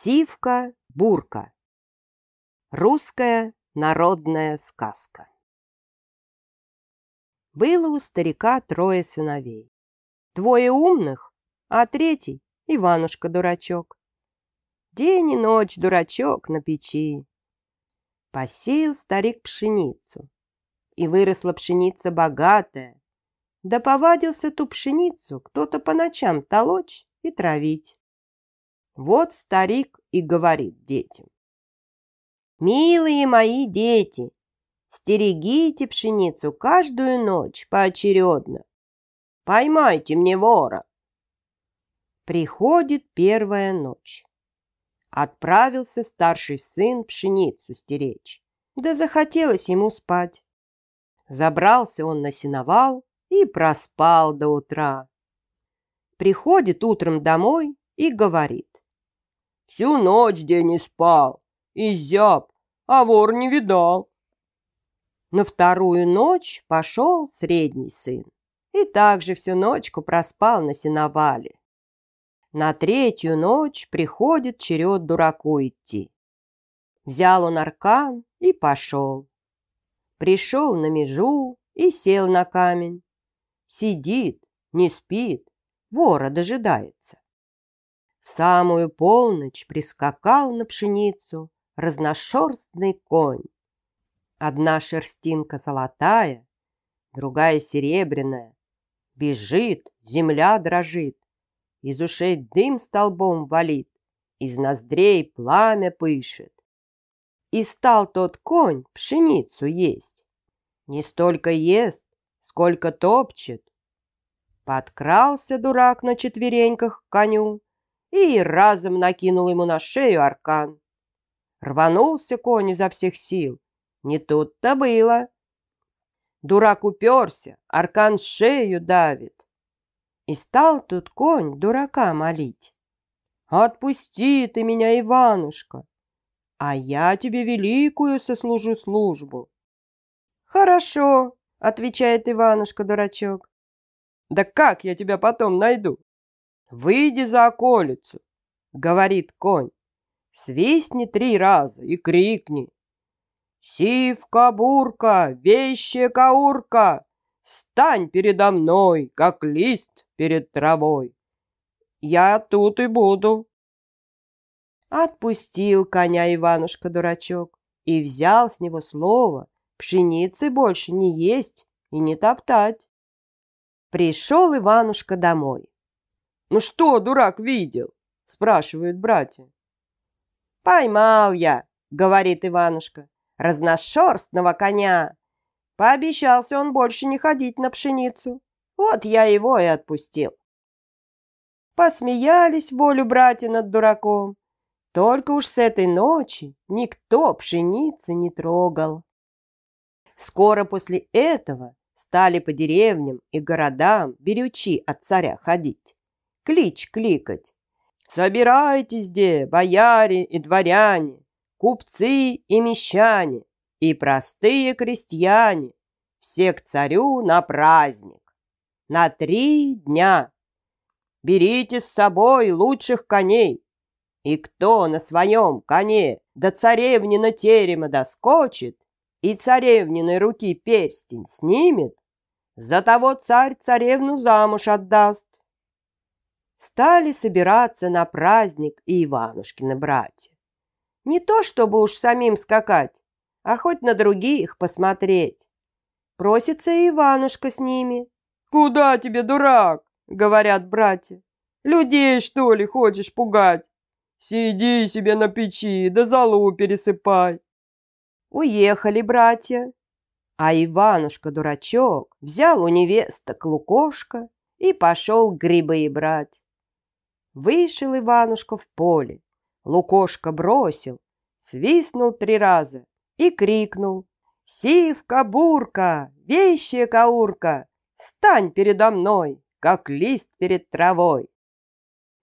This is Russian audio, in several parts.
Сивка-бурка. Русская народная сказка. Было у старика трое сыновей. Двое умных, а третий — Иванушка-дурачок. День и ночь дурачок на печи. Посеял старик пшеницу, и выросла пшеница богатая. Да повадился ту пшеницу кто-то по ночам толочь и травить. Вот старик и говорит детям. «Милые мои дети, стерегите пшеницу каждую ночь поочередно. Поймайте мне вора». Приходит первая ночь. Отправился старший сын пшеницу стеречь, да захотелось ему спать. Забрался он на сеновал и проспал до утра. Приходит утром домой и говорит. Всю ночь день не спал, и зяб, а вор не видал. На вторую ночь пошел средний сын и также всю ночку проспал на сеновале. На третью ночь приходит черед дураку идти. Взял он аркан и пошел. Пришел на межу и сел на камень. Сидит, не спит, вора дожидается. В самую полночь прискакал на пшеницу разношерстный конь. Одна шерстинка золотая, другая серебряная. Бежит, земля дрожит, из ушей дым столбом валит, из ноздрей пламя пышет. И стал тот конь пшеницу есть. Не столько ест, сколько топчет. Подкрался дурак на четвереньках к коню, и разом накинул ему на шею аркан. Рванулся конь изо всех сил. Не тут-то было. Дурак уперся, аркан шею давит. И стал тут конь дурака молить. «Отпусти ты меня, Иванушка, а я тебе великую сослужу службу». «Хорошо», — отвечает Иванушка-дурачок. «Да как я тебя потом найду?» «Выйди за околицу!» — говорит конь. «Свистни три раза и крикни!» «Сивка-бурка, вещая каурка, стань передо мной, как лист перед травой! Я тут и буду!» Отпустил коня Иванушка-дурачок и взял с него слово пшеницы больше не есть и не топтать. Пришел Иванушка домой. «Ну что, дурак, видел?» – спрашивают братья. «Поймал я», – говорит Иванушка, – «разношерстного коня. Пообещался он больше не ходить на пшеницу. Вот я его и отпустил». Посмеялись волю братья над дураком. Только уж с этой ночи никто пшеницы не трогал. Скоро после этого стали по деревням и городам берючи от царя ходить клич кликать. Собирайтесь где, бояре и дворяне, купцы и мещане, и простые крестьяне, все к царю на праздник. На три дня. Берите с собой лучших коней, и кто на своем коне до царевнина терема доскочит и царевниной руки перстень снимет, за того царь царевну замуж отдаст стали собираться на праздник и Иванушкины братья. Не то чтобы уж самим скакать, а хоть на других посмотреть. Просится и Иванушка с ними. «Куда тебе, дурак?» — говорят братья. «Людей, что ли, хочешь пугать? Сиди себе на печи, да залу пересыпай». Уехали братья, а Иванушка-дурачок взял у невесток лукошко и пошел грибы брать. Вышел Иванушка в поле, Лукошка бросил, свистнул три раза и крикнул. «Сивка-бурка, вещая каурка, стань передо мной, как лист перед травой!»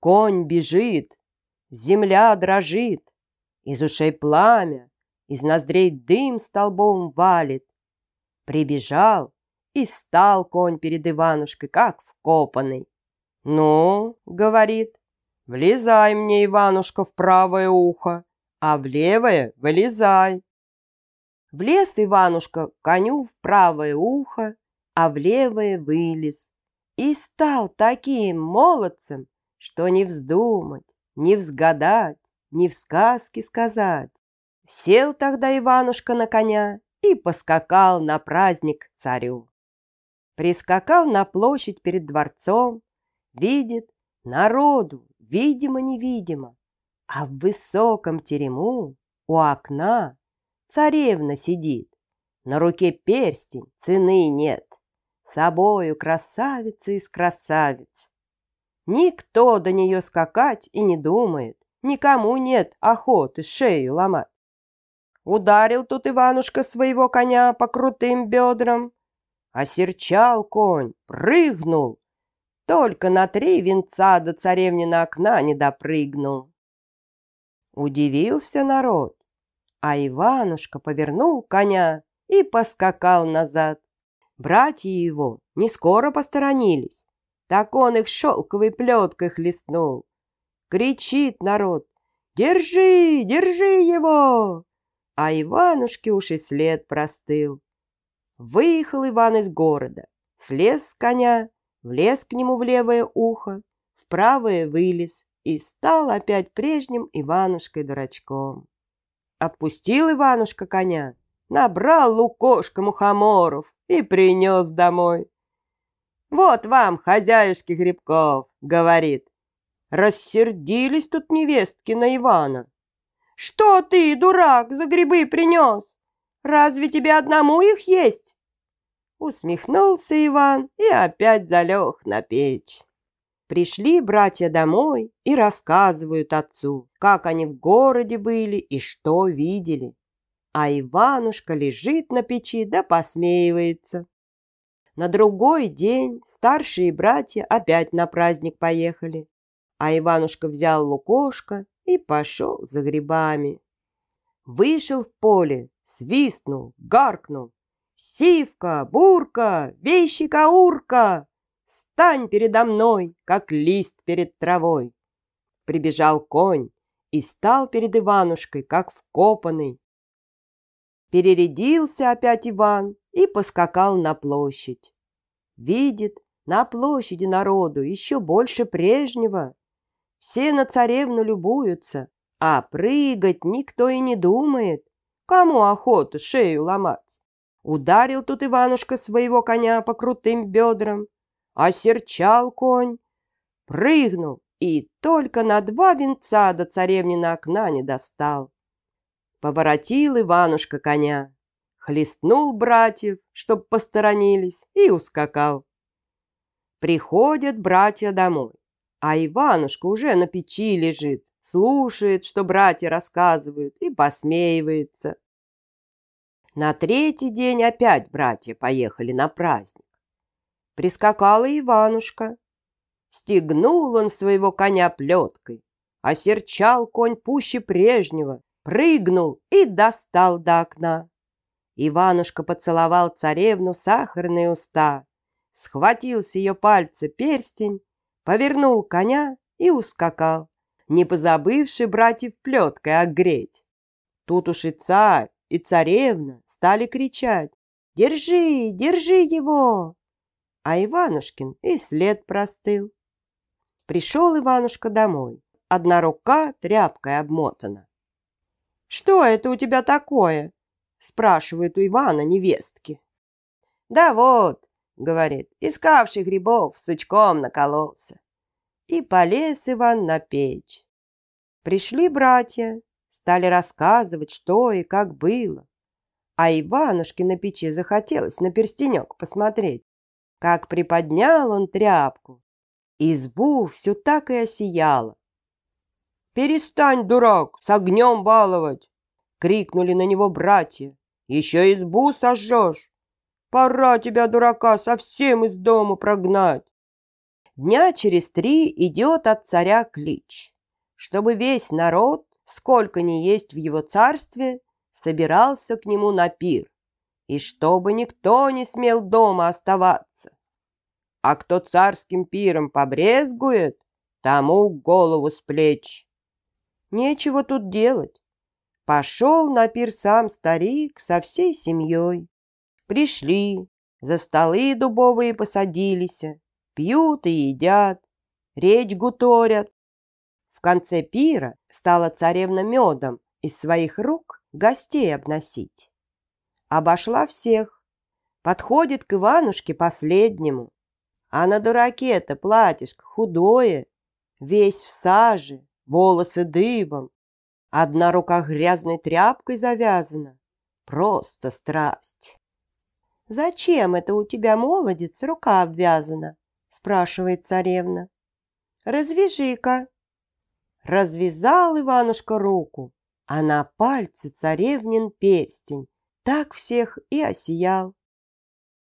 Конь бежит, Земля дрожит, из ушей пламя, из ноздрей дым столбом валит. Прибежал и стал конь перед Иванушкой, как вкопанный. «Ну, — говорит, — влезай мне, Иванушка, в правое ухо, а в левое вылезай». Влез Иванушка коню в правое ухо, а в левое вылез. И стал таким молодцем, что не вздумать, не взгадать, не в сказке сказать. Сел тогда Иванушка на коня и поскакал на праздник царю. Прискакал на площадь перед дворцом, видит народу, видимо-невидимо, а в высоком терему у окна царевна сидит, на руке перстень, цены нет, собою красавица из красавиц. Никто до нее скакать и не думает, никому нет охоты шею ломать. Ударил тут Иванушка своего коня по крутым бедрам, осерчал конь, прыгнул, только на три венца до царевнина окна не допрыгнул. Удивился народ, а Иванушка повернул коня и поскакал назад. Братья его не скоро посторонились, так он их шелковой плеткой хлестнул. Кричит народ «Держи, держи его!» А Иванушке уж и след простыл. Выехал Иван из города, слез с коня влез к нему в левое ухо, в правое вылез и стал опять прежним Иванушкой-дурачком. Отпустил Иванушка коня, набрал лукошка мухоморов и принес домой. «Вот вам, хозяюшки грибков!» — говорит. Рассердились тут невестки на Ивана. «Что ты, дурак, за грибы принес? Разве тебе одному их есть?» Усмехнулся Иван и опять залег на печь. Пришли братья домой и рассказывают отцу, как они в городе были и что видели. А Иванушка лежит на печи да посмеивается. На другой день старшие братья опять на праздник поехали, а Иванушка взял лукошко и пошел за грибами. Вышел в поле, свистнул, гаркнул, Сивка, бурка, вещи-каурка, Стань передо мной, как лист перед травой. Прибежал конь и стал перед Иванушкой, как вкопанный. Перерядился опять Иван и поскакал на площадь. Видит, на площади народу еще больше прежнего. Все на царевну любуются, а прыгать никто и не думает. Кому охота шею ломать? Ударил тут Иванушка своего коня по крутым бедрам, осерчал конь, прыгнул и только на два венца до царевнина окна не достал. Поворотил Иванушка коня, хлестнул братьев, чтоб посторонились, и ускакал. Приходят братья домой, а Иванушка уже на печи лежит, слушает, что братья рассказывают, и посмеивается. На третий день опять братья поехали на праздник. Прискакала Иванушка. Стегнул он своего коня плеткой, осерчал конь пуще прежнего, прыгнул и достал до окна. Иванушка поцеловал царевну сахарные уста, схватил с ее пальца перстень, повернул коня и ускакал, не позабывший братьев плеткой огреть. Тут уж и царь, и царевна стали кричать «Держи, держи его!» А Иванушкин и след простыл. Пришел Иванушка домой. Одна рука тряпкой обмотана. «Что это у тебя такое?» спрашивает у Ивана невестки. «Да вот», — говорит, искавший грибов сучком накололся. И полез Иван на печь. Пришли братья, Стали рассказывать, что и как было. А Иванушке на печи захотелось на перстенек посмотреть. Как приподнял он тряпку. Избу все так и осияло. «Перестань, дурак, с огнем баловать!» Крикнули на него братья. «Еще избу сожжешь! Пора тебя, дурака, совсем из дома прогнать!» Дня через три идет от царя клич чтобы весь народ, сколько ни есть в его царстве, собирался к нему на пир, и чтобы никто не смел дома оставаться. А кто царским пиром побрезгует, тому голову с плеч. Нечего тут делать. Пошел на пир сам старик со всей семьей. Пришли, за столы дубовые посадились, пьют и едят, речь гуторят. В конце пира стала царевна медом из своих рук гостей обносить. Обошла всех, подходит к Иванушке последнему, а на дураке-то платьишко худое, весь в саже, волосы дыбом, одна рука грязной тряпкой завязана. Просто страсть. «Зачем это у тебя, молодец, рука обвязана?» спрашивает царевна. «Развяжи-ка». Развязал Иванушка руку, а на пальце царевнин перстень так всех и осиял.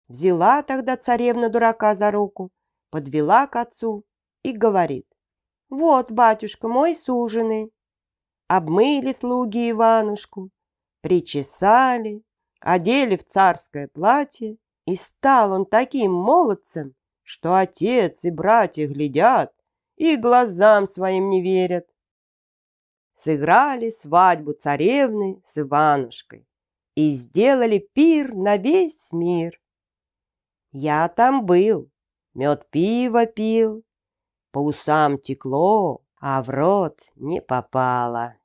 Взяла тогда царевна дурака за руку, подвела к отцу и говорит. «Вот, батюшка, мой суженый». Обмыли слуги Иванушку, причесали, одели в царское платье, и стал он таким молодцем, что отец и братья глядят и глазам своим не верят. Сыграли свадьбу царевны с Иванушкой и сделали пир на весь мир. Я там был, мед пиво пил, по усам текло, а в рот не попало.